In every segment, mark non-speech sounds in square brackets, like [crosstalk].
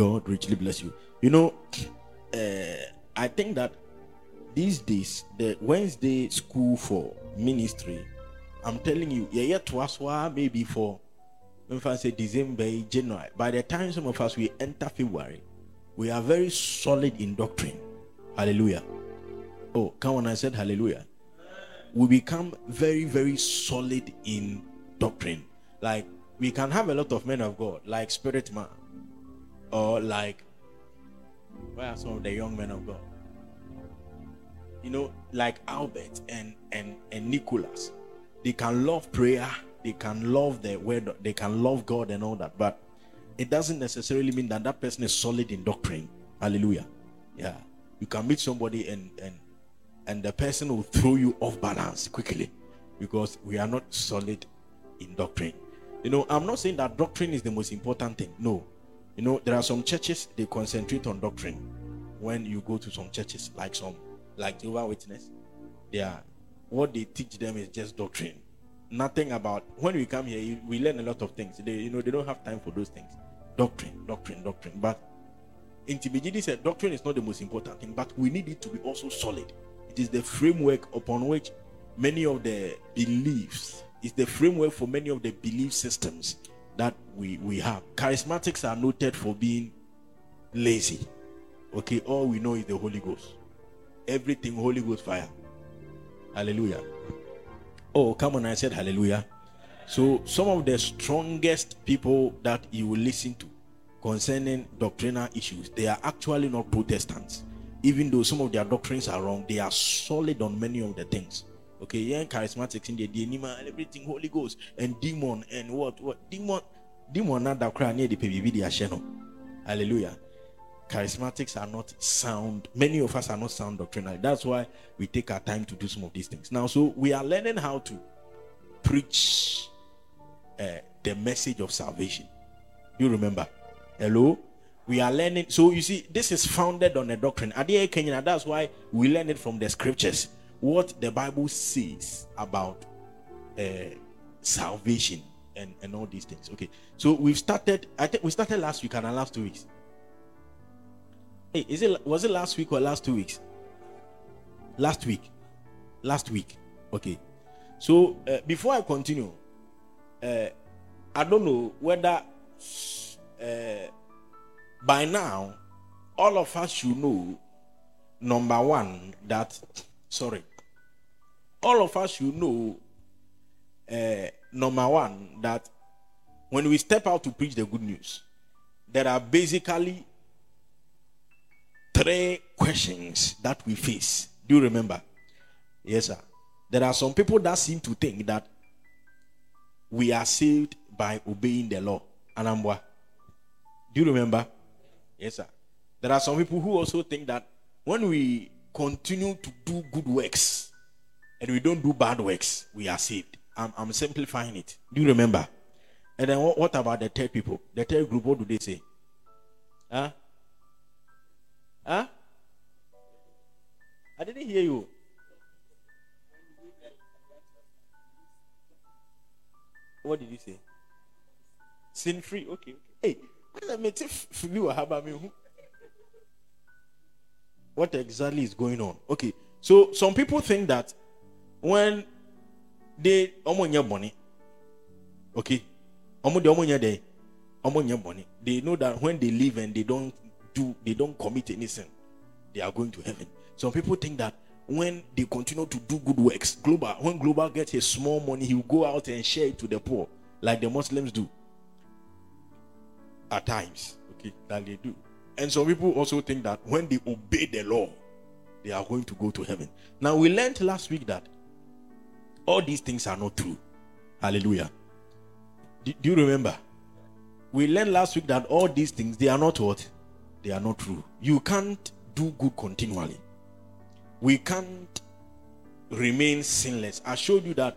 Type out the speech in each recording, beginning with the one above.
God richly bless you. You know, uh, I think that these days the Wednesday school for ministry, I'm telling you, yeah, to us maybe for if I say December, January. By the time some of us we enter February, we are very solid in doctrine. Hallelujah. Oh, come on, I said hallelujah. We become very, very solid in doctrine. Like we can have a lot of men of God, like Spirit Man, or like where are some of the young men of God? You know, like Albert and and and Nicholas. They can love prayer, they can love the word, they can love God and all that, but it doesn't necessarily mean that that person is solid in doctrine. Hallelujah. Yeah. You can meet somebody and and and the person will throw you off balance quickly because we are not solid in doctrine. You know, I'm not saying that doctrine is the most important thing. No. You know, there are some churches they concentrate on doctrine. When you go to some churches, like some like Jehovah Witness, they are what they teach them is just doctrine. Nothing about when we come here, we learn a lot of things. They, you know, they don't have time for those things. Doctrine, doctrine, doctrine. But in TBGD said doctrine is not the most important thing, but we need it to be also solid. It is the framework upon which many of the beliefs is the framework for many of the belief systems that we, we have. Charismatics are noted for being lazy. Okay, all we know is the Holy Ghost. Everything Holy Ghost fire. Hallelujah. Oh, come on, I said hallelujah. So, some of the strongest people that you will listen to concerning doctrinal issues, they are actually not Protestants. Even though some of their doctrines are wrong, they are solid on many of the things. Okay, yeah, charismatics in the anima and everything, Holy Ghost and demon and what what demon demon not that cry near the PBB. Hallelujah. Charismatics are not sound. Many of us are not sound doctrinal. That's why we take our time to do some of these things. Now, so we are learning how to preach uh, the message of salvation. You remember? Hello? We are learning. So you see, this is founded on a doctrine. That's why we learn it from the scriptures what the Bible says about uh, salvation and, and all these things. Okay, so we've started. I think we started last week and last two weeks. Hey, is it was it last week or last two weeks? Last week, last week. Okay, so uh, before I continue, uh, I don't know whether uh, by now all of us should know number one that sorry all of us should know uh, number one that when we step out to preach the good news there are basically three questions that we face. Do you remember? Yes sir. There are some people that seem to think that we are saved by obeying the law. Anambwa. Do you remember? Yes sir. There are some people who also think that when we continue to do good works and we don't do bad works, we are saved. I'm, I'm simplifying it. Do you remember? And then what, what, about the third people? The third group, what do they say? Huh? Huh? I didn't hear you. What did you say? Sin free. Okay. okay. Hey, what exactly is going on? Okay. So some people think that when they ọmọ nyẹ bọni okay? Ọmọ de ọmọ nyẹ dẹ ọmọ bọni they know that when they live and they don't do they don't commit any sin they are going to heaven. Some people think that when they continue to do good works global when global gets his small money he will go out and share it to the poor like the muslims do. At times okay that they do. And some people also think that when they obey the law they are going to go to heaven. Now we learned last week that all these things are not true. Hallelujah. Do, do you remember? We learned last week that all these things they are not what? They are not true. You can't do good continually. We can't remain sinless. I showed you that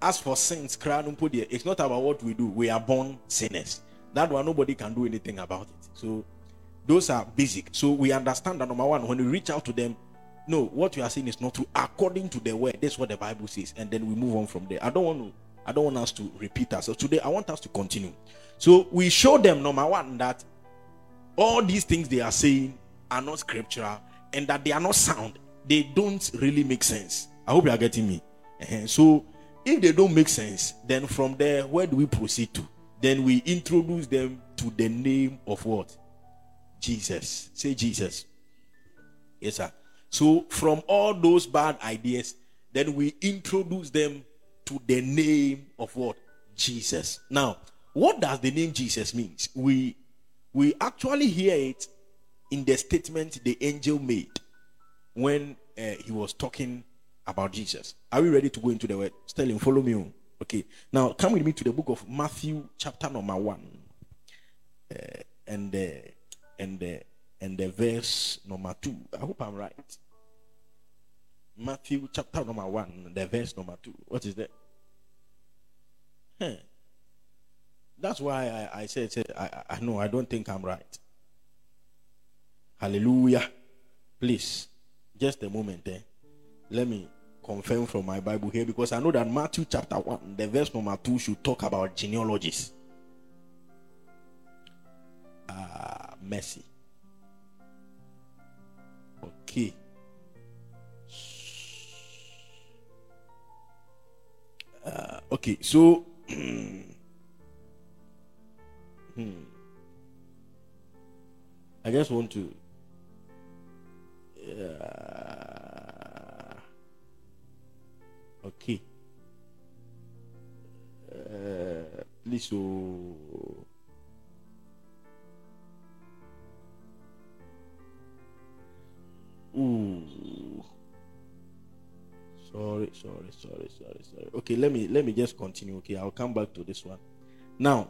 as for sins, it's not about what we do. We are born sinners. That one nobody can do anything about it. So those are basic. So we understand that number one, when we reach out to them, no, what you are saying is not true according to the word. That's what the Bible says, and then we move on from there. I don't want to. I don't want us to repeat ourselves today. I want us to continue. So we show them number one that all these things they are saying are not scriptural and that they are not sound, they don't really make sense. I hope you are getting me. Uh-huh. So, if they don't make sense, then from there, where do we proceed to? Then we introduce them to the name of what? Jesus. Say Jesus. Yes, sir. So, from all those bad ideas, then we introduce them to the name of what? Jesus. Now, what does the name Jesus means? We we actually hear it in the statement the angel made when uh, he was talking about Jesus. Are we ready to go into the word? Sterling, follow me. Okay. Now, come with me to the book of Matthew, chapter number one, uh, and uh, and and the verse number two. I hope I'm right. Matthew chapter number one, the verse number two. What is that? Huh. That's why I, I said, said I, I know I don't think I'm right. Hallelujah. Please, just a moment there. Eh? Let me confirm from my Bible here because I know that Matthew chapter 1, the verse number 2 should talk about genealogies. Ah, mercy. Okay. Uh, okay, so [clears throat] Hmm. I just want to. Uh, okay. Uh, please. Ooh. Sorry, sorry, sorry, sorry, sorry. Okay, let me let me just continue. Okay, I'll come back to this one. Now,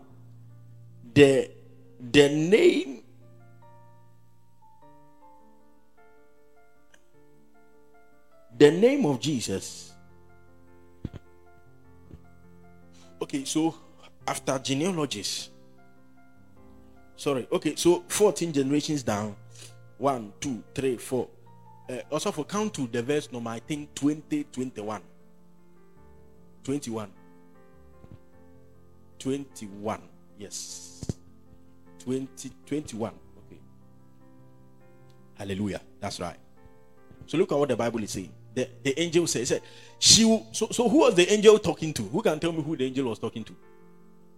the the name the name of Jesus. Okay, so after genealogies, sorry, okay, so 14 generations down, one, two, three, four. Uh, also for count to the verse number, I think 20, 21. 21. 21. Yes. 2021. okay. Hallelujah. That's right. So look at what the Bible is saying. The, the angel says, said, she so, so who was the angel talking to? Who can tell me who the angel was talking to?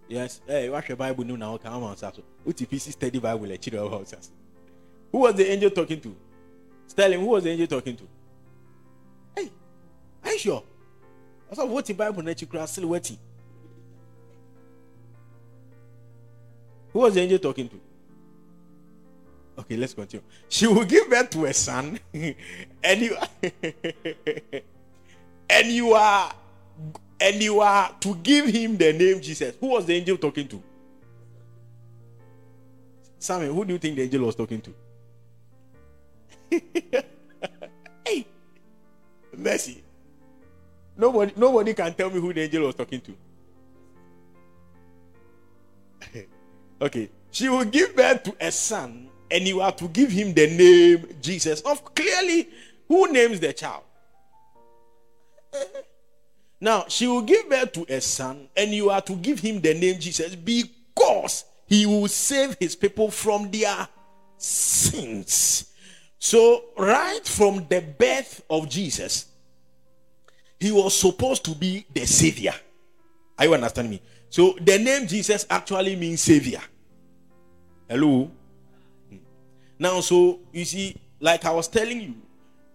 Yes. Hey, watch your Bible now? Come on. UTPC study Bible Who was the angel talking to? Sterling, who was the angel talking to? Hey, are you sure? I saw what the Bible na chikra silhouette. Who was the angel talking to? Okay, let's continue. She will give birth to a son, [laughs] and you [laughs] and you are and you are to give him the name Jesus. Who was the angel talking to? Samuel, who do you think the angel was talking to? [laughs] hey, mercy. Nobody, nobody can tell me who the angel was talking to. [laughs] Okay. She will give birth to a son, and you are to give him the name Jesus. Of clearly, who names the child? [laughs] Now, she will give birth to a son, and you are to give him the name Jesus because he will save his people from their sins. So, right from the birth of Jesus, he was supposed to be the savior. Are you understanding me? So the name Jesus actually means savior. Hello? Hmm. Now, so you see, like I was telling you,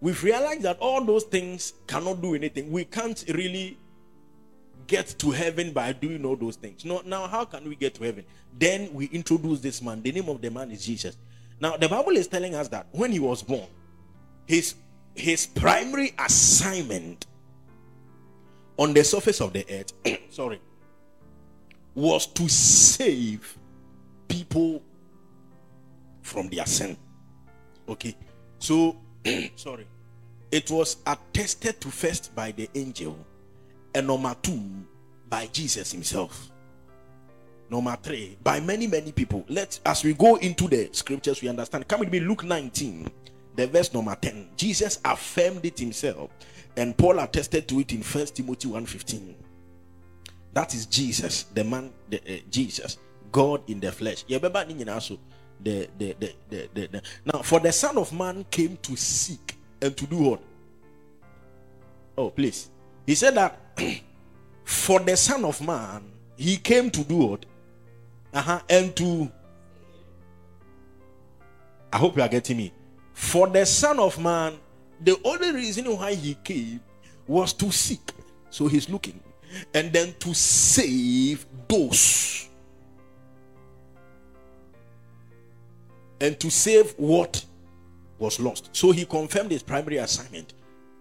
we've realized that all those things cannot do anything. We can't really get to heaven by doing all those things. No, now how can we get to heaven? Then we introduce this man. The name of the man is Jesus. Now the Bible is telling us that when he was born, his his primary assignment on the surface of the earth, [clears throat] sorry, was to save people from their sin. Okay, so [clears throat] sorry, it was attested to first by the angel, and number two by Jesus himself. Number three, by many, many people. Let's as we go into the scriptures, we understand. Come with me, Luke 19, the verse number 10. Jesus affirmed it himself, and Paul attested to it in First Timothy 1:15. That is Jesus, the man, the, uh, Jesus, God in the flesh. Nyina so. the, the, the, the, the, the now for the son of man came to seek and to do what oh please he said that [clears throat] for the son of man he came to do what uh-huh and to i hope you are getting me for the son of man the only reason why he came was to seek so he's looking and then to save those and to save what was lost. So he confirmed his primary assignment.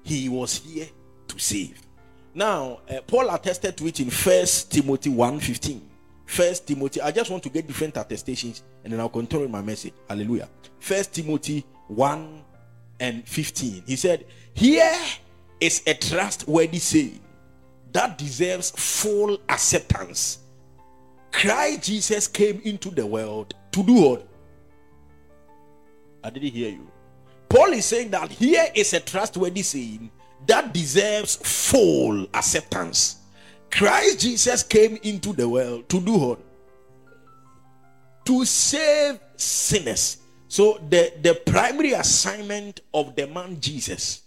He was here to save. Now, uh, Paul attested to it in First Timothy 1:15. First Timothy, I just want to get different attestations and then I'll continue my message. Hallelujah. First Timothy 1 and 15. He said, Here is a trustworthy saying that deserves full acceptance. Christ Jesus came into the world to do what? I didn't hear you. Paul is saying that here is a trustworthy saying that deserves full acceptance. Christ Jesus came into the world to do what? To save sinners. So the, the primary assignment of the man Jesus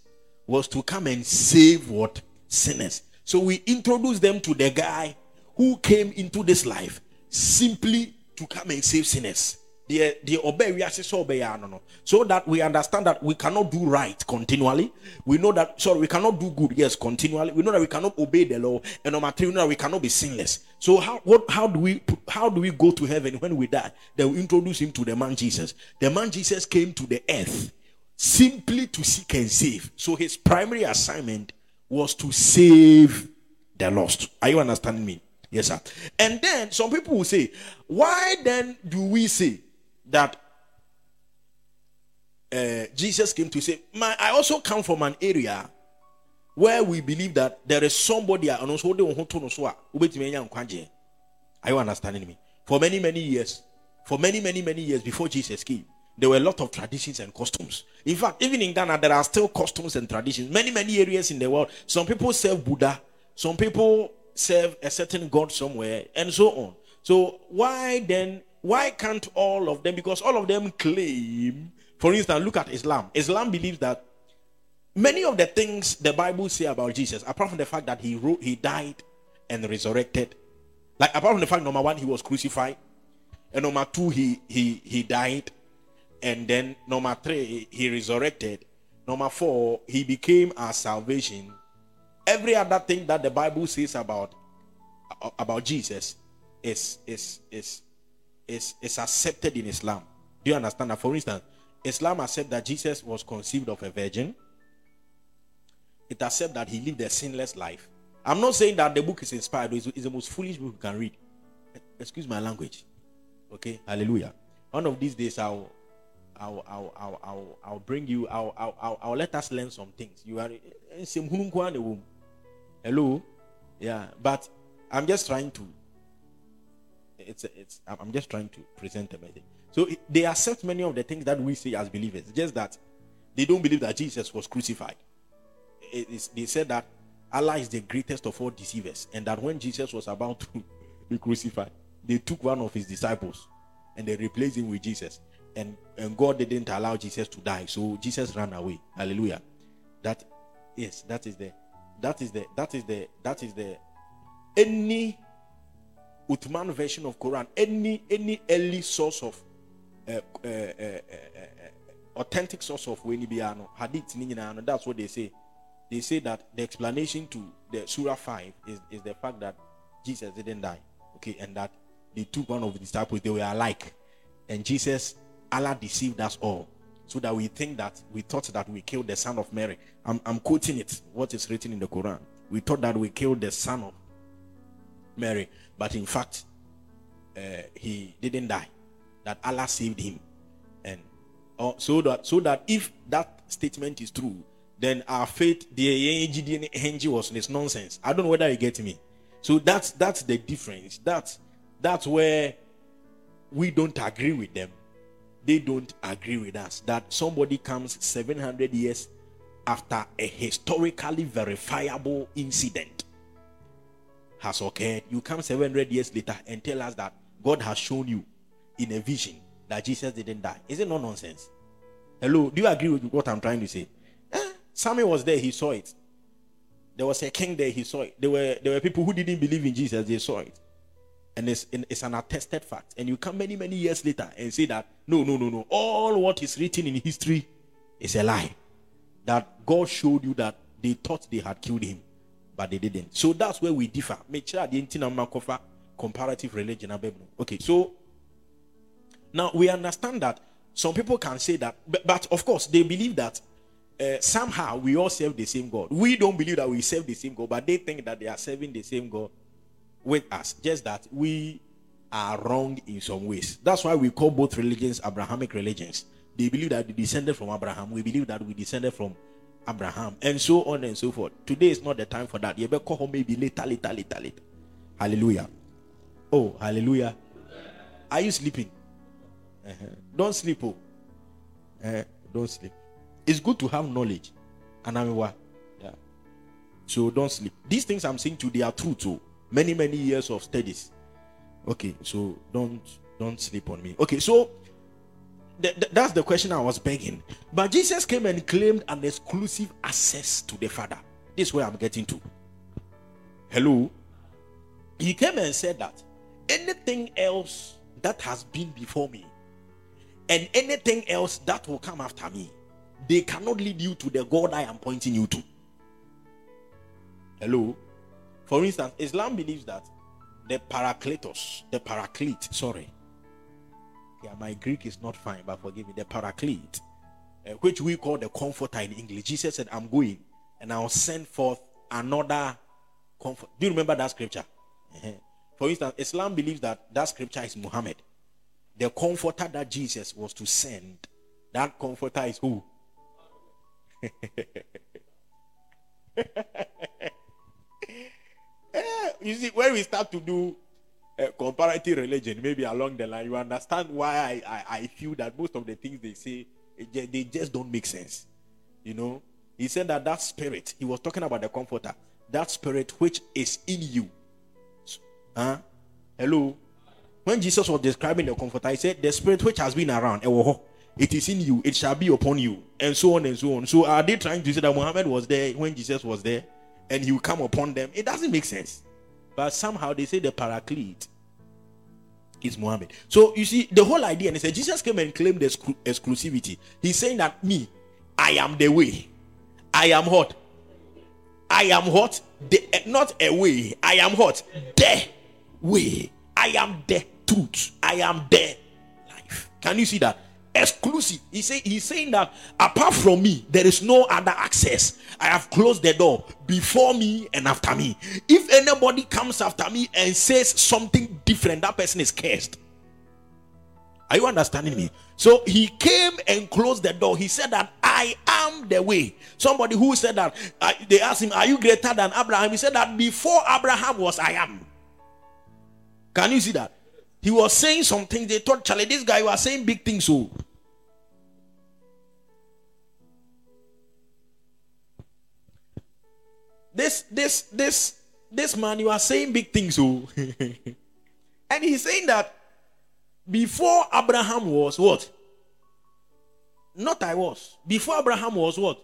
was to come and save what? Sinners. So we introduce them to the guy who came into this life simply to come and save sinners the the obey we are so that we understand that we cannot do right continually. We know that sorry we cannot do good yes continually. We know that we cannot obey the law. And number three we know that we cannot be sinless. So how what how do we how do we go to heaven when we die? Then we introduce him to the man jesus. The man jesus came to the earth simply to seek and save. So his primary assignment was to save the lost. Are you understanding me? Yes sir. And then some people will say why then do we say that uh, Jesus came to say, My, I also come from an area where we believe that there is somebody are you understanding me? For many, many years, for many, many, many years before Jesus came, there were a lot of traditions and customs. In fact, even in Ghana, there are still customs and traditions. Many, many areas in the world. Some people serve Buddha, some people serve a certain God somewhere, and so on. So, why then why can't all of them? Because all of them claim, for instance, look at Islam. Islam believes that many of the things the Bible say about Jesus, apart from the fact that he wrote, he died and resurrected, like apart from the fact number one, he was crucified, and number two, he he he died, and then number three, he resurrected. Number four, he became our salvation. Every other thing that the Bible says about about Jesus is is is is, is accepted in Islam. Do you understand that? For instance, Islam accepts that Jesus was conceived of a virgin. It accepts that he lived a sinless life. I'm not saying that the book is inspired. It's, it's the most foolish book you can read. Excuse my language. Okay, hallelujah. One of these days, I'll, I'll, I'll, I'll, I'll, I'll bring you. I'll, I'll, I'll, I'll let us learn some things. You are eh, hello, yeah. But I'm just trying to it's it's I'm just trying to present a message. So they accept many of the things that we say as believers, just that they don't believe that Jesus was crucified. they said that Allah is the greatest of all deceivers, and that when Jesus was about to [laughs] be crucified, they took one of his disciples and they replaced him with Jesus. And, and God didn't allow Jesus to die, so Jesus ran away. Hallelujah. That yes, that is the that is the that is the that is the any Uthman version of Quran, any any early source of uh, uh, uh, authentic source of Wenibiano, Hadith, that's what they say. They say that the explanation to the Surah 5 is, is the fact that Jesus didn't die. Okay, and that they took one of the disciples, they were alike. And Jesus, Allah deceived us all. So that we think that we thought that we killed the son of Mary. I'm, I'm quoting it, what is written in the Quran. We thought that we killed the son of Mary. But in fact, uh, he didn't die. That Allah saved him. And uh, so that so that if that statement is true, then our faith, the NG was this nonsense. I don't know whether you get me. So that's that's the difference. That's that's where we don't agree with them. They don't agree with us. That somebody comes 700 years after a historically verifiable incident has occurred, you come 700 years later and tell us that God has shown you in a vision that Jesus didn't die. Is it not nonsense? Hello, do you agree with what I'm trying to say? Eh? Samuel was there, he saw it. There was a king there, he saw it. There were there were people who didn't believe in Jesus, they saw it. And it's, it's an attested fact. And you come many, many years later and say that no, no, no, no. All what is written in history is a lie. That God showed you that they thought they had killed him, but they didn't. So that's where we differ. Make sure the comparative religion. Okay, so now we understand that some people can say that, but, but of course they believe that uh, somehow we all serve the same God. We don't believe that we serve the same God, but they think that they are serving the same God with us. Just that we are wrong in some ways. That's why we call both religions Abrahamic religions. They believe that they descended from Abraham. We believe that we descended from Abraham, and so on and so forth. Today is not the time for that. You better call home maybe later, later, later, later. Hallelujah. Oh, hallelujah. Are you sleeping? Uh-huh. Don't sleep, oh. Uh, don't sleep. It's good to have knowledge. And I mean what? Yeah. So don't sleep. These things I'm saying to they are true too. Many, many years of studies. Okay, so don't don't sleep on me. Okay, so th- th- that's the question I was begging. But Jesus came and claimed an exclusive access to the Father. This is where I'm getting to. Hello. He came and said that anything else that has been before me and anything else that will come after me, they cannot lead you to the God I am pointing you to. Hello? For instance, Islam believes that the Parakletos, the Paraclete, sorry. Yeah, my Greek is not fine, but forgive me. The Paraclete, uh, which we call the Comforter in English. Jesus said, I'm going and I'll send forth another comfort. Do you remember that scripture? Uh-huh. For instance, Islam believes that that scripture is Muhammad the comforter that Jesus was to send, that comforter is who? [laughs] you see, when we start to do uh, comparative religion, maybe along the line, you understand why I, I, I feel that most of the things they say, they just don't make sense. You know, he said that that spirit, he was talking about the comforter, that spirit which is in you. Huh? Hello? When Jesus was describing the comforter, he said, The spirit which has been around, it is in you, it shall be upon you, and so on and so on. So are they trying to say that Muhammad was there when Jesus was there and he will come upon them? It doesn't make sense. But somehow they say the paraclete is Muhammad. So you see, the whole idea, and he said Jesus came and claimed the exclusivity. He's saying that me, I am the way. I am hot. I am hot. The, eh, not a way. I am hot. The way. I am the truth. I am the life. Can you see that? Exclusive. He say, he's saying that apart from me, there is no other access. I have closed the door before me and after me. If anybody comes after me and says something different, that person is cursed. Are you understanding me? So he came and closed the door. He said that I am the way. Somebody who said that uh, they asked him, Are you greater than Abraham? He said that before Abraham was, I am. Can you see that? He was saying something. They thought, Charlie, this guy was saying big things. So, oh. this, this, this, this man, you are saying big things. So, oh. [laughs] and he's saying that before Abraham was what? Not I was. Before Abraham was what?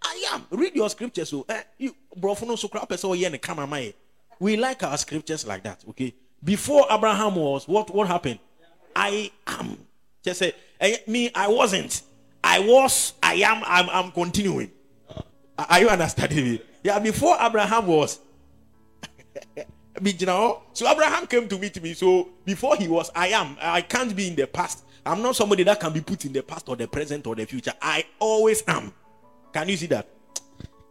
I am. Read your scriptures. So, oh. eh, you, bro, no so crap. So, we like our scriptures like that. Okay. Before Abraham was, what, what happened? I am. Just say, eh, me, I wasn't. I was, I am, I'm, I'm continuing. Are you understanding me? Yeah, before Abraham was. [laughs] you know, so Abraham came to meet me. So before he was, I am. I can't be in the past. I'm not somebody that can be put in the past or the present or the future. I always am. Can you see that?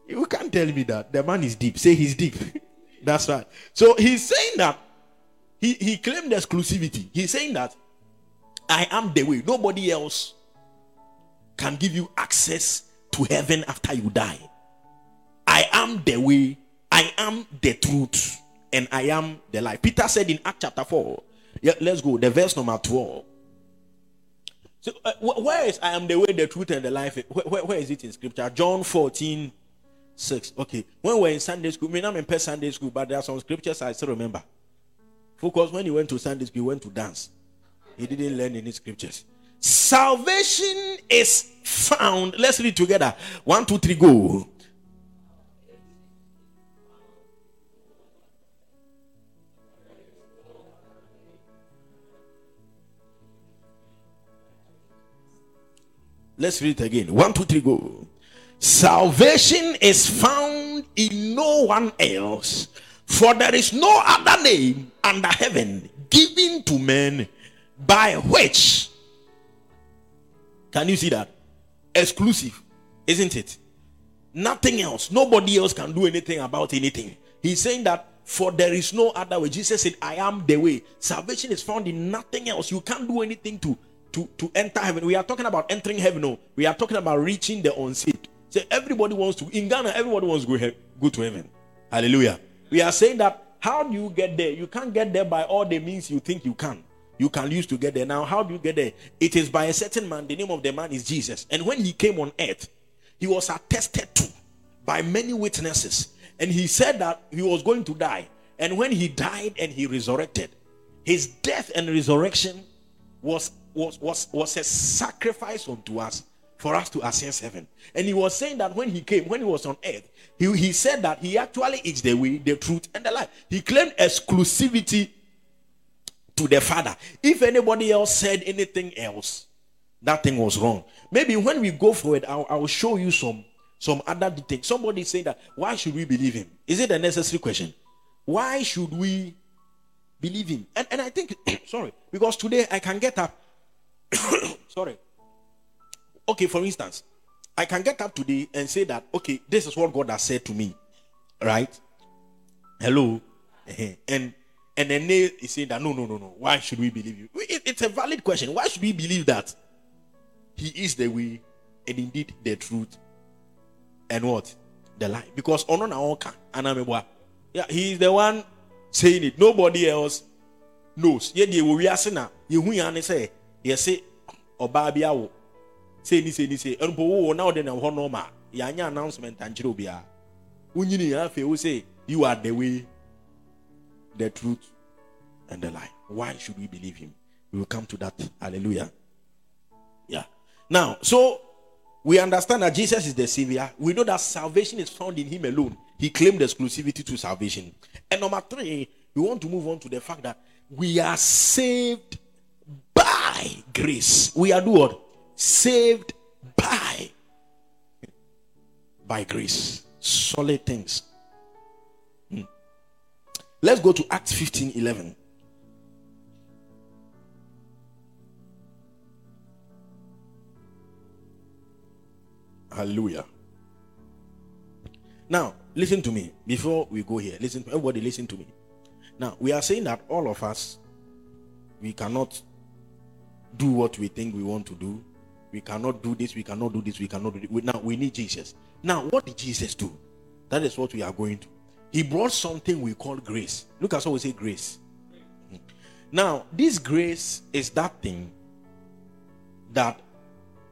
You can't tell me that. The man is deep. Say he's deep. [laughs] That's right. So he's saying that he, he claimed exclusivity. He's saying that I am the way. Nobody else can give you access to heaven after you die. I am the way, I am the truth, and I am the life. Peter said in Act chapter 4. Yeah, let's go. The verse number 12. So, uh, where is I am the way, the truth, and the life? Where, where, where is it in scripture? John 14, 6. Okay. When we're in Sunday school, I mean, I'm in Sunday school, but there are some scriptures I still remember. Focus when he went to Sunday school, you went to dance. He didn't learn any scriptures. Salvation is found. Let's read together. One, two, three, go. Let's read it again. One, two, three, go. Salvation is found in no one else, for there is no other name under heaven given to men by which. Can you see that? Exclusive, isn't it? Nothing else. Nobody else can do anything about anything. He's saying that for there is no other way. Jesus said, I am the way. Salvation is found in nothing else. You can't do anything to to, to enter heaven. We are talking about entering heaven. No, we are talking about reaching the unsaved. So everybody wants to in Ghana, everybody wants to go, he- go to heaven. Hallelujah. We are saying that how do you get there? You can't get there by all the means you think you can. You can use to get there. Now, how do you get there? It is by a certain man. The name of the man is Jesus. And when he came on earth, he was attested to by many witnesses. And he said that he was going to die. And when he died and he resurrected, his death and resurrection was was was was a sacrifice unto us for us to access heaven. And he was saying that when he came, when he was on earth, he, he said that he actually is the way, the truth, and the life. He claimed exclusivity to the Father. If anybody else said anything else, that thing was wrong. Maybe when we go forward, I'll, I'll show you some some other details. Somebody saying that why should we believe him? Is it a necessary question? Why should we believe him? And, and I think, [coughs] sorry, because today I can get up. [coughs] sorry. Okay, for instance, I can get up today and say that, okay, this is what God has said to me. Right? Hello? And and then they is saying that no, no, no, no. Why should we believe you? It- it's a valid question. Why should we believe that He is the way and indeed the truth and what the lie? Because ono na oka anamebwa. Yeah, He is the one saying it. Nobody else knows. Ye die wo wiase na ye hu ya ne say ye say oba bia say ni say ni say enpo wo na ho no ma ya anya announcement ankyere obia. Unyini ya fe wo say you are the way the truth and the life. Why should we believe him? We will come to that. Hallelujah. Yeah. Now, so we understand that Jesus is the Savior. We know that salvation is found in Him alone. He claimed exclusivity to salvation. And number three, we want to move on to the fact that we are saved by grace. We are do what? Saved by by grace. Solid things. Hmm. Let's go to Acts 15 11. Hallelujah. Now, listen to me before we go here. Listen, everybody, listen to me. Now, we are saying that all of us, we cannot do what we think we want to do. We cannot do this, we cannot do this, we cannot do it. We- Now, we need Jesus. Now, what did Jesus do? That is what we are going to. He brought something we call grace. Look at how we say grace. Mhm. Now, this grace is that thing that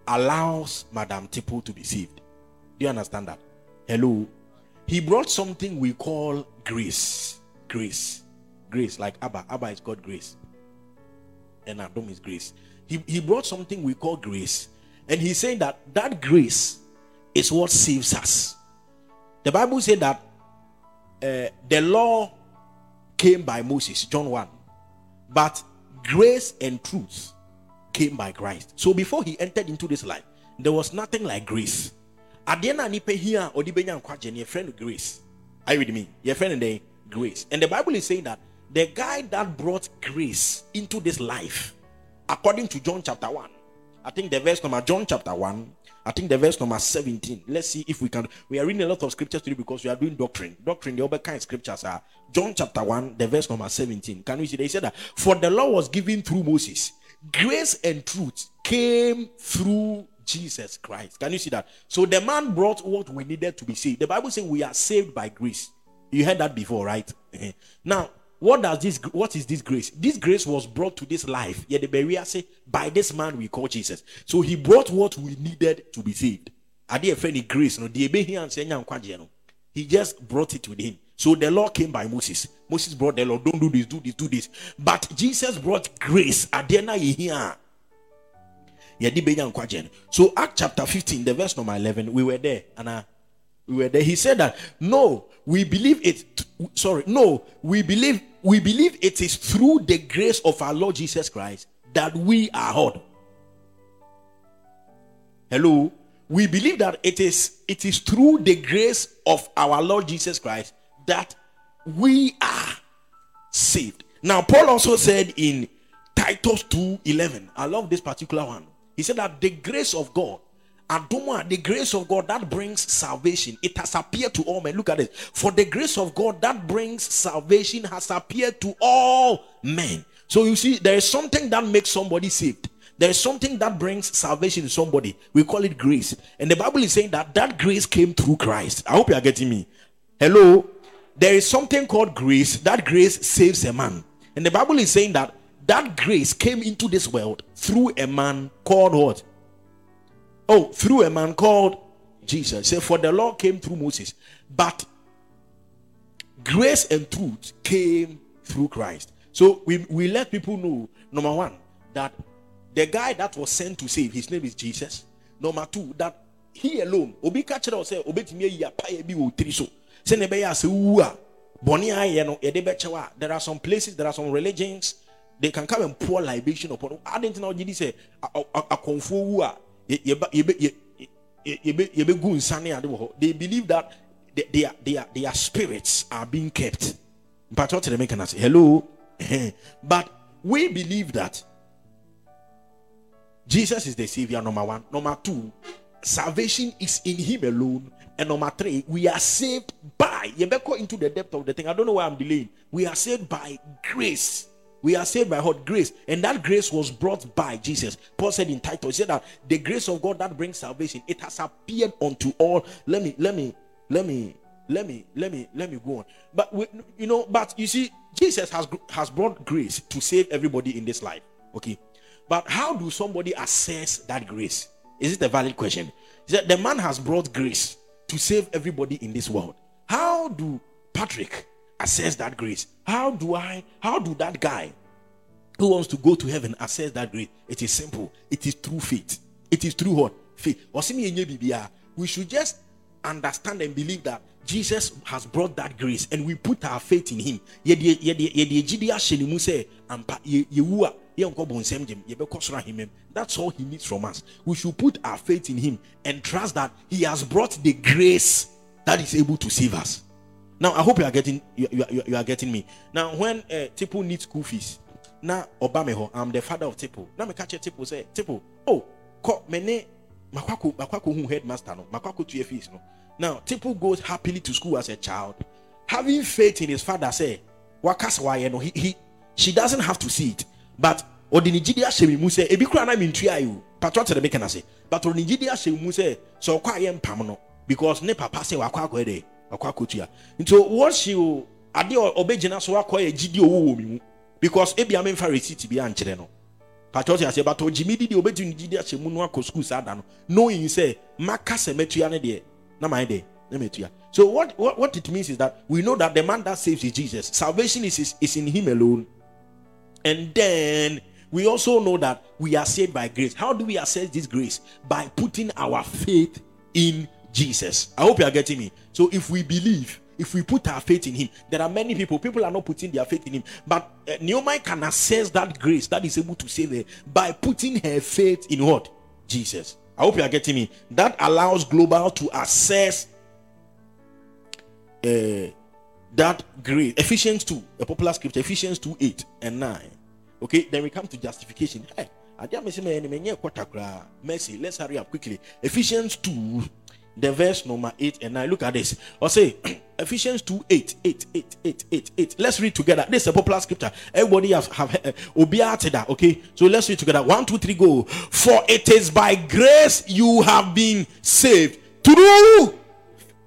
allows Madame Tipo to be saved. Do you understand that? Hello. He brought something we call grace. Grace. Grace, like Abba. Abba is called grace. And Adam is grace. He, he brought something we call grace. And he's saying that that grace is what saves us. The Bible said that uh, the law came by Moses, John 1. But grace and truth came by Christ. So before he entered into this life, there was nothing like grace. Adeɛ na nipa here or benya nkwagye no, yɛfrɛ no grace. Are you with me? Your friend the grace. And the Bible is saying that the guy that brought grace into this life, according to John chapter 1, I think the verse number John chapter 1, I think the verse number 17. Let's see if we can. We are reading a lot of scriptures today because we are doing doctrine. Doctrine, the other kind of scriptures are John chapter 1, the verse number 17. Can we see? They said that for the law was given through Moses, grace and truth came through Jesus Christ. Can you see that? So the man brought what we needed to be saved. The Bible says we are saved by grace. You heard that before, right? [laughs] Now, what does this what is this grace? This grace was brought to this life. Yeah, the Berea say by this man we call Jesus. So he brought what we needed to be saved. I did friend grace, no. He just brought it with him. So the law came by Moses. Moses brought the law. Don't do this, do this, do this. But Jesus brought grace. Adena here. So Act chapter 15, the verse number 11, we were there. And uh, we were there. He said that no, we believe it. Sorry, no, we believe we believe it is through the grace of our Lord Jesus Christ that we are heard. Hello, we believe that it is it is through the grace of our Lord Jesus Christ that we are saved. Now, Paul also said in Titus 2:11, I love this particular one. He said that the grace of God, Adoma, the grace of God that brings salvation, it has appeared to all men. Look at it. For the grace of God that brings salvation has appeared to all men. So you see, there is something that makes somebody saved. There is something that brings salvation to somebody. We call it grace. And the Bible is saying that that grace came through Christ. I hope you are getting me. Hello? There is something called grace. That grace saves a man. And the Bible is saying that that grace came into this world through a man called what? Oh, through a man called Jesus. Say, for the law came through Moses, but grace and truth came through Christ. So we, we let people know, number one, that the guy that was sent to save, his name is Jesus. Number two, that he alone, obi it or say, obetimi ya pa bi wo so. Say ne be ya se wu a boni aye no ye de be There are some places, there are some religions they can come and pour libation upon. I didn't know you say a konfu They believe that their their their spirits are being kept. But what they make hello. but we believe that Jesus is the Savior, number one. Number two, salvation is in Him alone. And number three, we are saved by. You better into the depth of the thing. I don't know why I'm delaying. We are saved by grace. We are saved by what grace, and that grace was brought by Jesus. Paul said in Titus, he said that the grace of God that brings salvation, it has appeared unto all. Let me, let me, let me, let me, let me, let me go on. But we, you know, but you see, Jesus has has brought grace to save everybody in this life. Okay, but how do somebody assess that grace? Is it a valid question? He said the man has brought grace to save everybody in this world. How do Patrick assess that grace? How do I, how do that guy who wants to go to heaven assess that grace? It is simple. It is through faith. It is through what? Faith. We should just understand and believe that Jesus has brought that grace and we put our faith in him. That's all he needs from us. We should put our faith in him and trust that he has brought the grace that is able to save us. Now, I hope you are getting you, you, you are getting me. Now, when uh, Tipo needs school fees, now Obameho, I'm the father of Tipo. Now me catch a Tipo say, Tipo, oh, ko mene makwako makwako who headmaster no, makwako to fees no. Now, Tipo goes happily to school as a child, having faith in his father. Say, wakas why no, he, he she doesn't have to see it but ɔde ne gyidi ahyɛ mu sɛ ebi kura na mi ntua yi o patro te de meka na se but ɔde ne gyidi ahyɛ mi mu sɛ sɛ ɔkɔ ayɛ mpam no because ne papa akɔ yɛ dɛ wakɔ akɔ tua nti wɔsi o adeɛ ɔbɛgyina so akɔ yɛ gyidi owo wɔ mu because ebi ame nfa receipt bi ankyerɛ no. Patro te ase but ɔgyimi didi ne gyidi ahyɛ mu no akɔ school saa da no. Knowing sɛ maka sɛ mɛtua ne deɛ na maa yɛ dɛ na mɛtua so what, what what it means is that we know that the man that saves is Jesus. Salvation is is, is in him alone. And then we also know that we are saved by grace. How do we assess this grace? By putting our faith in Jesus. I hope you are getting me. So if we believe, if we put our faith in him, there are many people, people are not putting their faith in him. But uh, Naomi can assess that grace that is able to save her by putting her faith in what? Jesus. I hope you are getting me. That allows global to assess uh, that grace. Ephesians 2, a popular scripture, Ephesians 2 8 and 9. Okay, then we come to justification. Hey, mercy. Let's hurry up quickly. Ephesians 2, the verse number 8 and 9. Look at this. I'll say [clears throat] Ephesians 2 8, 8, 8, 8, 8, 8. Let's read together. This is a popular scripture. Everybody have, have uh, that. Okay, so let's read together. One, two, three, go. For it is by grace you have been saved through.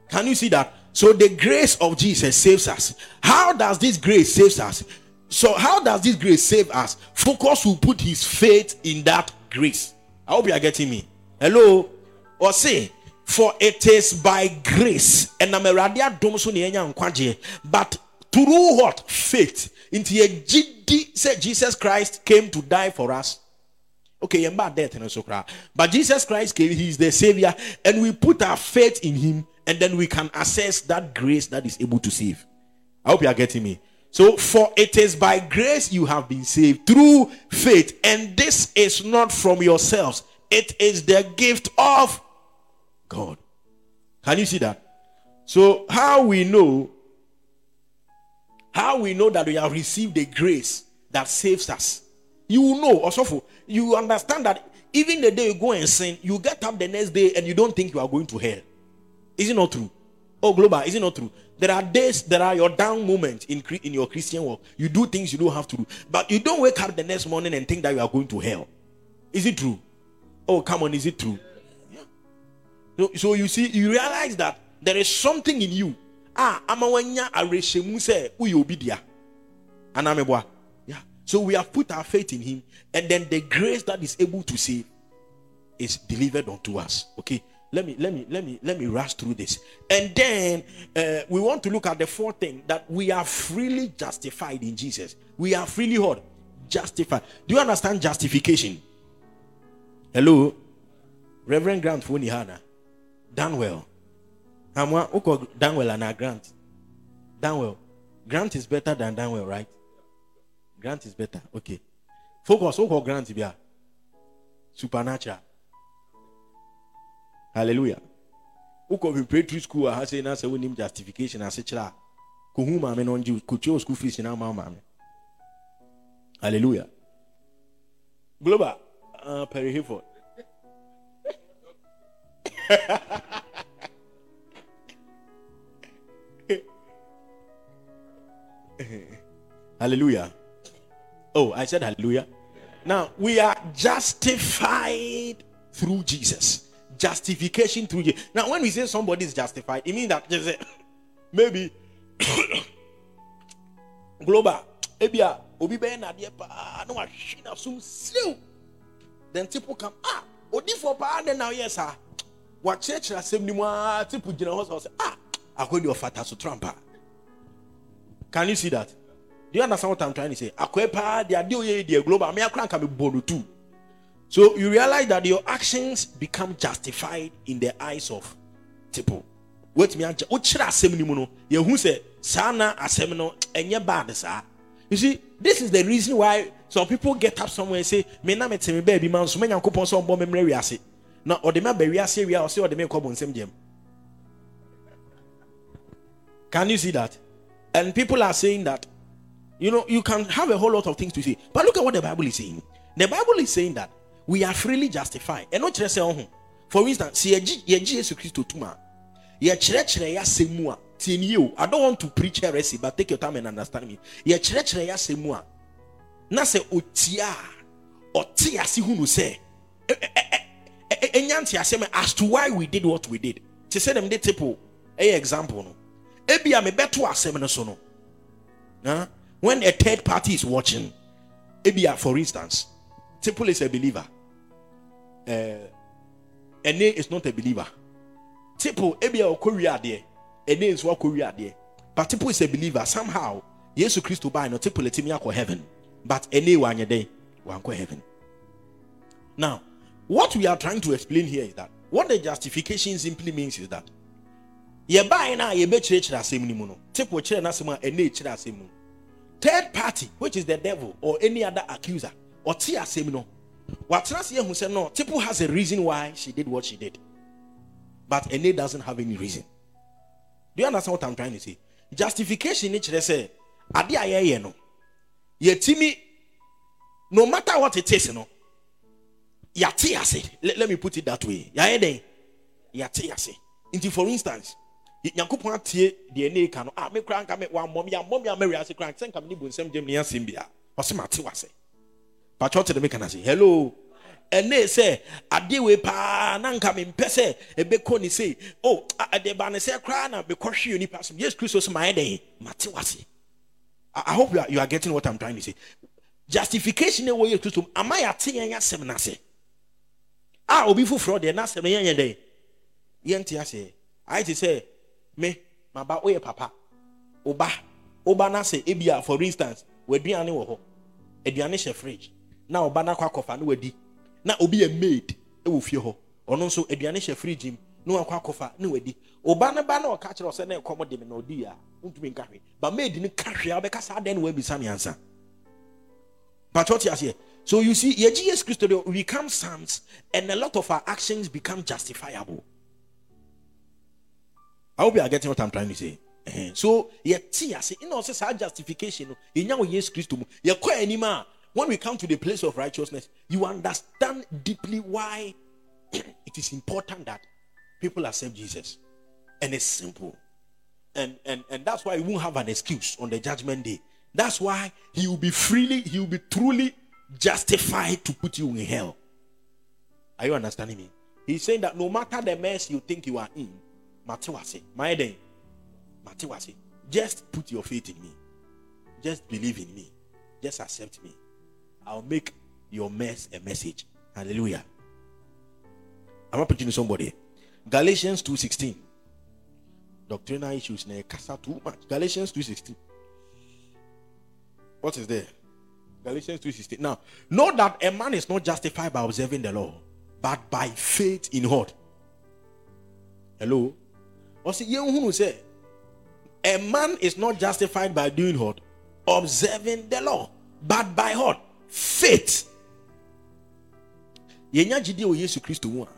Can you see that? So the grace of Jesus saves us. How does this grace save us? So, how does this grace save us? Focus will put his faith in that grace. I hope you are getting me. Hello? Or say, For it is by grace. And I'm a But through what? Faith. Into a GD said Jesus Christ came to die for us. Okay, you're bad death and so But Jesus Christ came, is the Savior, and we put our faith in Him, and then we can access that grace that is able to save. I hope you are getting me. So, for it is by grace you have been saved through faith, and this is not from yourselves, it is the gift of God. Can you see that? So, how we know, how we know that we have received the grace that saves us? You know, also, you understand that even the day you go and sin, you get up the next day and you don't think you are going to hell. Is it not true? Oh, global, is it not true? There are days, there are your down moments in, in your Christian walk. You do things you don't have to do. But you don't wake up the next morning and think that you are going to hell. Is it true? Oh, come on, is it true? So, so you see, you realize that there is something in you. Ah, amawanya areshemu se uyobidia. Anamebwa. Yeah. So we have put our faith in him, and then the grace that is able to save is delivered unto us. Okay let me let me let me let me rush through this and then uh, we want to look at the fourth thing that we are freely justified in jesus we are freely what justified do you understand justification hello reverend grant foni hana danwell amwa uko danwell and grant. Danwell grant is better than danwell right? Grant is better. Okay. Focus uko grant bia supernatural. Hallelujah. Wokɔ preparatory school a ha sɛ na sɛ wonim justification. Ase kyerɛ a kɔhu maame no ɔngye kɔtua school fees na ama maame hallelujah. Global uh, perry hayford [laughs] hallelujah. Oh i said hallelujah. Now we are justified through jesus. Justification through Jesus. Now, when we say somebody is justified, it means that [coughs] [coughs] a, maybe global. Ebia obi paa na wahwe na so sew then people come ah odifoɔ paa de na ɔyɛ saa. Wakyerɛkyerɛ asɛm ni mu aa tipo gyina hɔ sɛ ɔsɛ ah akɔdi ɔfata so trampa. Can you see that do you understand what i'm trying to say? De adeɛ oyɛ deɛ global me nka me bɔ no tu. So you realize that your actions become justified in the eyes of people. Wait me anche wokyerɛ asɛm no mu no yɛhu sɛ saa na asɛm no ɛnyɛ bad saa. You see this is the reason why some people get up somewhere and say me na me teme baabi ma nso menya nkopɔn sɛ ɔmbɔ me mmerɛ wiase. Na ɔde me aba wiase awia ɔsɛ ɔde me nkɔ bɔnsɛm gyam can you see that? And people are saying that you know you can have a whole lot of things to say but look at what the bible is saying. The bible is saying that we are freely justified. Ɛno kyerɛ sɛ ɔho for instance sɛ yɛgye yɛgye yesu kristo tum a yɛkyerɛkyerɛ yɛ asɛm mu a tie nie o. I don't want to preach heresy but take your time and understand me. Yɛkyerɛkyerɛ yɛ asɛm na sɛ otia a ɔte ase as to why we did what we did. Te sɛ dɛm de tipo ɛyɛ example ebi a mebɛto asɛm no when a third party is watching ebi a ah, for instance tipo is a believer eh, uh, Ene is not a believer. Tipo, ah, ebi a okori adeɛ. Ene nso akori adeɛ. But Tipo is a believer. Somehow, Yesu Kristo by no Tipo letimi akɔ heaven. But Ene wanye day, wankɔ heaven. Now, what we are trying to explain here is that what the justification simply means is that yɛbae no a yɛbɛkyerɛkyerɛ asɛm no mu no tipo kyerɛ no asɛm ah, a ɛne kyerɛ asɛm no third party which is the devil or any other accuser ɔte asɛm no Watena se who said no. Tipo has a reason why she did what she did. But Ene doesn't have any reason. Do you understand what I'm trying to say? Justification ni kyerɛ sɛ ade a yɛyɛ no yɛtumi no matter what it is no yɛate ase let, let me put it that way yɛayɛ dɛn yɛate ase for instance nyankopɔn atie deɛ ne ka no a me kora nka me wammɔ me ammɔ me amɛwe ase kora sɛ nka me ne bu nsɛm gyam ne asɛm bia. Ɔsɛ mate wase patro te me kana say hello. Ɛne sɛ adeɛ wei paa na nka mempɛ sɛ ɛbɛkɔ ne sei. O ɛde ba ne sɛ koraa na bɛkɔhwe onipa som yesu kristo so maayɛ dɛn? Mate wase I hope you are, you are getting what I'm trying to say. Justification ɛwɔ yesu kristo ama yɛate yɛn asɛm no ase? A obi foforɔ deɛ n'asɛm no yɛnyɛ dɛn? Yɛnte ase ayɛ te sɛ me maba woyɛ papa. Oba oba na sɛ ebia for instance w'aduane wɔ hɔ aduane hyɛ fridge. Na ɔba no akɔ akɔfa no wadi na obi yɛ maid wɔ fie hɔ ɔno nso aduane hyɛ fridge mu na wakɔ akɔfa na wadi ɔba no ba na ɔka kyerɛ ɔsɛ na ɛkɔm de me na ɔdi a wontumi nka hwee ba maid no ka hwee a wobɛka saa dɛn na woabisa me ansa aseɛ so you see yɛgye yes kristo de we become sons and a lot of our actions become justifiable I hope you are getting what I'm trying to say. So yɛte ase ɛna ɔsɛ saa justification no. Yɛnya wɔ yes kristo mu yɛkɔ when we come to the place of righteousness you understand deeply why [clears throat] it is important that people accept jesus. And it's simple. And and and that's why you won't have an excuse on the judgment day. That's why he will be freely he will be truly justified to put you in hell. Are you understanding me? He's saying that no matter the mess you think you are in Matiwase, my day Matiwase. Just put your faith in me. Just believe in me. Just accept me. I'll make your mess a message. Hallelujah. I'm not preaching to somebody. Galatians 2:16. Doctrinal issues too much. Galatians 2:16. What is there? Galatians 2:16. Now, know that a man is not justified by observing the law, but by faith in God. Hello? What's it? You say a man is not justified by doing what? Observing the law, but by what? Faith. Yenya jide o Yesu Kristo mu a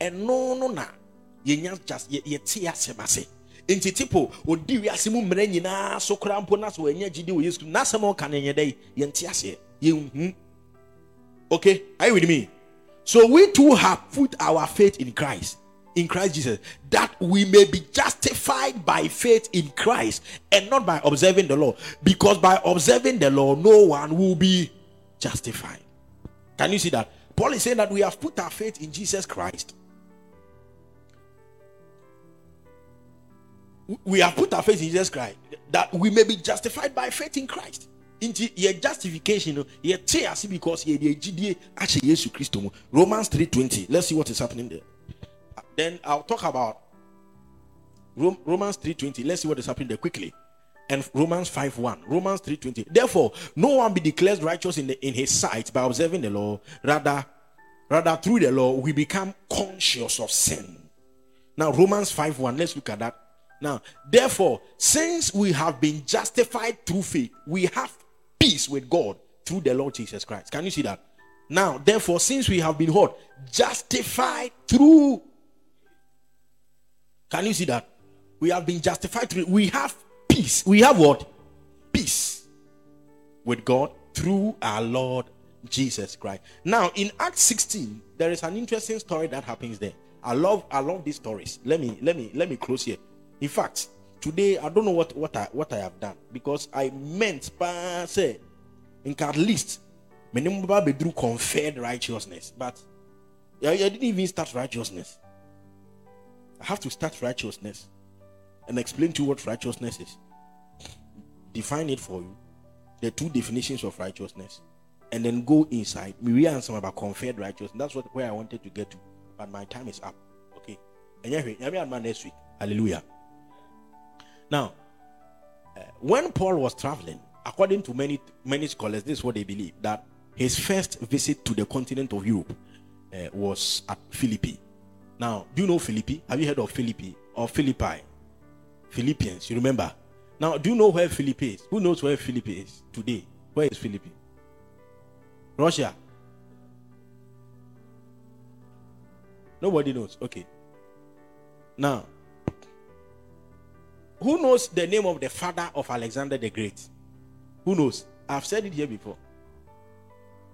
ɛno no na yenya just yɛte asɛm ase nti tipo odi wiase mu mmerɛ nyinaa so kora mpo na so wɔanya gyidi wɔ yesu n'asɛm a ɔka no yɛn dɛ yɛnte aseɛ yɛnhu okay are you with me so we too have put our faith in christ in Christ Jesus, that we may be justified by faith in Christ and not by observing the law. Because by observing the law, no one will be justified. Can you see that? Paul is saying that we have put our faith in Jesus Christ. We have put our faith in Jesus Christ that we may be justified by faith in Christ. Into your justification, your tears because you're the actually Jesus Christ. Romans 3:20. Let's see what is happening there. Then I'll talk about Romans 3:20. Let's see what is happening there quickly. And Romans 5:1. Romans 3:20. Therefore, no one be declared righteous in, the, in his sight by observing the law. Rather, rather through the law, we become conscious of sin. Now, Romans 5:1. Let's look at that. Now, therefore, since we have been justified through faith, we have peace with God through the Lord Jesus Christ. Can you see that? Now, therefore, since we have been what? Justified through can you see that? We have been justified through we have peace. We have what? Peace with God through our Lord Jesus Christ. Now in Acts 16, there is an interesting story that happens there. I love I love these stories. Let me let me let me close here. In fact, today I don't know what what I what I have done because I meant say in at least be through conferred righteousness, but I, I didn't even start righteousness. I have to start righteousness and explain to you what righteousness is. Define it for you. The two definitions of righteousness. And then go inside. We answer about conferred righteousness. That's what where I wanted to get to. But my time is up. Okay. And anyway, next week. Hallelujah. Now, uh, when Paul was traveling, according to many many scholars, this is what they believe that his first visit to the continent of Europe uh, was at Philippi. Now, do you know Philippi? Have you heard of Philippi or Philippi? Philippians, you remember? Now, do you know where Philippi is? Who knows where Philippi is today? Where is Philippi? Russia. Nobody knows. Okay. Now, who knows the name of the father of Alexander the Great? Who knows? I've said it here before.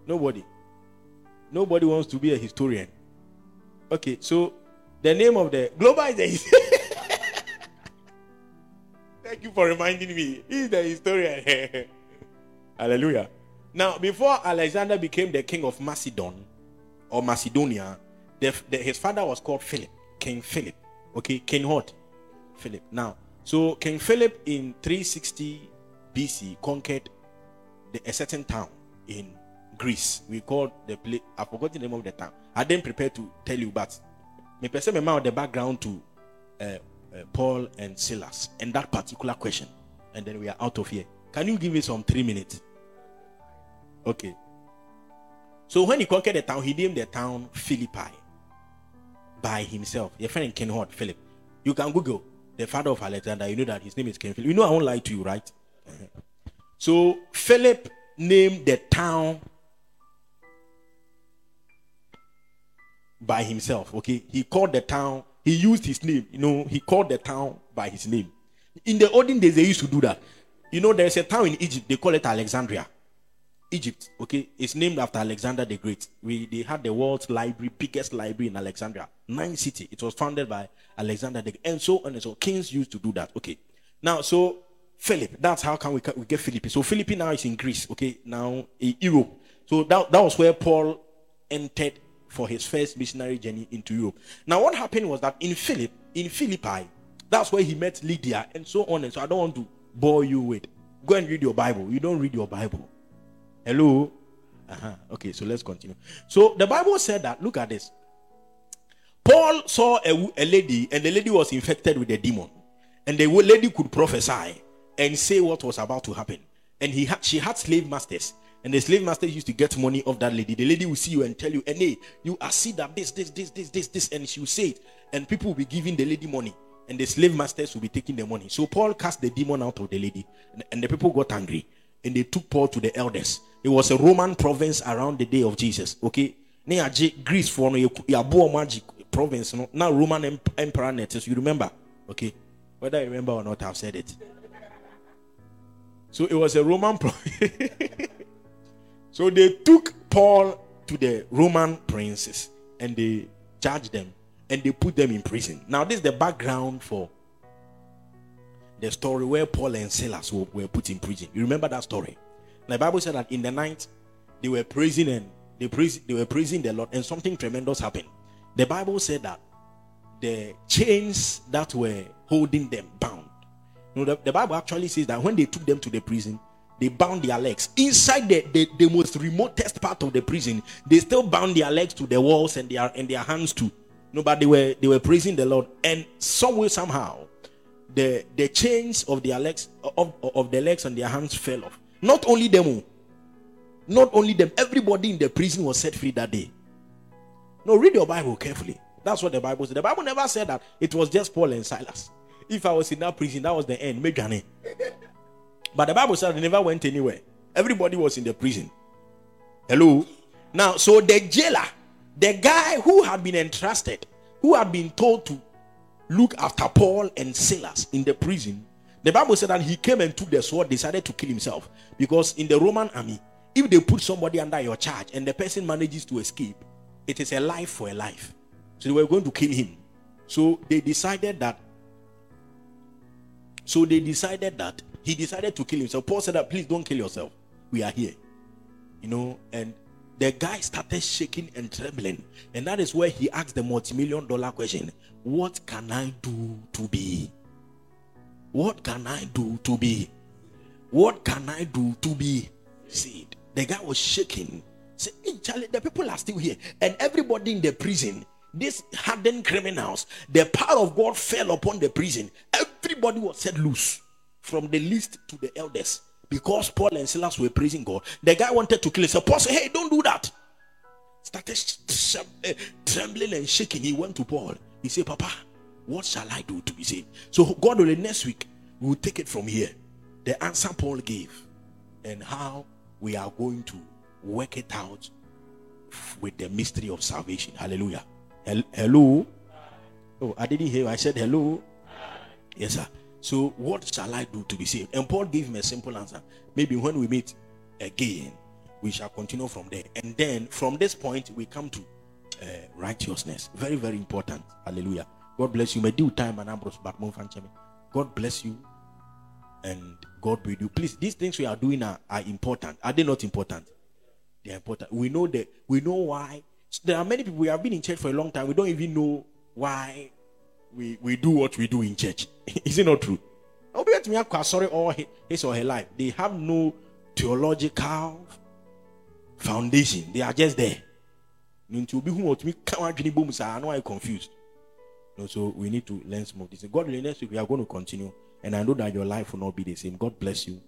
Nobody. Nobody wants to be a historian. Okay, so the name of the global is the [laughs] Thank you for reminding me. He's the historian. [laughs] Hallelujah. Now, before Alexander became the king of Macedon or Macedonia, the, the, his father was called Philip, King Philip. Okay, King what? Philip. Now, so King Philip in 360 BC conquered the, a certain town in Greece. We called the place, I forgot the name of the town. I didn't prepare to tell you, but me person me the background to uh, uh, Paul and Silas and that particular question, and then we are out of here. Can you give me some three minutes? Okay. So when he conquered the town, he named the town Philippi by himself. Your friend Ken Hort, Philip. You can Google the father of Alexander. You know that his name is Ken Philip. You know I won't lie to you, right? [laughs] So Philip named the town by himself. Okay, he called the town. He used his name. You know, he called the town by his name. In the olden days, they used to do that. You know, there's a town in Egypt. They call it Alexandria. Egypt, okay, it's named after Alexander the Great. We they had the world's library, biggest library in Alexandria, nine city. It was founded by Alexander the and so on and so. Kings used to do that. Okay, now so Philip, that's how can we, we get Philip. So Philip now is in Greece. Okay, now in Europe. So that, that was where Paul entered for his first missionary journey into Europe. Now what happened was that in Philip, in Philippi, that's where he met Lydia and so on and so. I don't want to bore you with. Go and read your Bible. You don't read your Bible. Hello? Uh-huh. Okay, so let's continue. So the Bible said that, look at this. Paul saw a, a lady, and the lady was infected with a demon. And the lady could prophesy and say what was about to happen. And he had, she had slave masters. And the slave masters used to get money off that lady. The lady will see you and tell you, and hey, you are see that this, this, this, this, this, this, and she will say it. And people will be giving the lady money. And the slave masters will be taking the money. So Paul cast the demon out of the lady. And, and the people got angry. And they took Paul to the elders it was a Roman province around the day of Jesus. Okay. Near Greece for no magic province. No, now Roman emperor netters. You remember? Okay. Whether I remember or not, I've said it. So it was a Roman [laughs] province. So they took Paul to the Roman princes and they charged them and they put them in prison. Now, this is the background for the story where Paul and Silas were, put in prison. You remember that story? The Bible said that in the night they were praising and they praise, they were praising the Lord, and something tremendous happened. The Bible said that the chains that were holding them bound. You know, the, the Bible actually says that when they took them to the prison, they bound their legs inside the, the, the most remotest part of the prison. They still bound their legs to the walls and their and their hands too. No, but they were they were praising the Lord, and some way somehow, the the chains of their legs of, of the legs and their hands fell off. Not only them, oh. not only them, everybody in the prison was set free that day. No, read your Bible carefully. That's what the Bible said. The Bible never said that it was just Paul and Silas. If I was in that prison, that was the end. But the Bible said they never went anywhere. Everybody was in the prison. Hello? Now, so the jailer, the guy who had been entrusted, who had been told to look after Paul and Silas in the prison, the Bible said that he came and took the sword, decided to kill himself. Because in the Roman army, if they put somebody under your charge and the person manages to escape, it is a life for a life. So they were going to kill him. So they decided that. So they decided that he decided to kill himself. Paul said that, please don't kill yourself. We are here. You know, and the guy started shaking and trembling. And that is where he asked the multi million dollar question What can I do to be? What can I do to be? What can I do to be saved? The guy was shaking. Say, hey, Charlie, the people are still here. And everybody in the prison, these hardened criminals, the power of God fell upon the prison. Everybody was set loose from the least to the eldest because Paul and Silas were praising God. The guy wanted to kill himself. Paul said, Hey, don't do that. Started eh, trembling and shaking. He went to Paul. He said, Papa, what shall I do to be saved? So, God willing, next week we will take it from here. The answer Paul gave and how we are going to work it out with the mystery of salvation. Hallelujah. Hello. Oh, I didn't hear. I said hello. Yes, sir. So, what shall I do to be saved? And Paul gave me a simple answer. Maybe when we meet again, we shall continue from there. And then from this point, we come to uh, righteousness. Very, very important. Hallelujah. God bless you. May do time and Ambrose God bless you and God be with you. Please, these things we are doing are, are important. Are they not important? They are important. We know that we know why. There are many people we have been in church for a long time. We don't even know why we, we do what we do in church. [laughs] Is it not true? Sorry, all his or her life. They have no theological foundation. They are just there. I know I'm confused. No, so we need to learn some of this. God willing, next week we are going to continue. And I know that your life will not be the same. God bless you.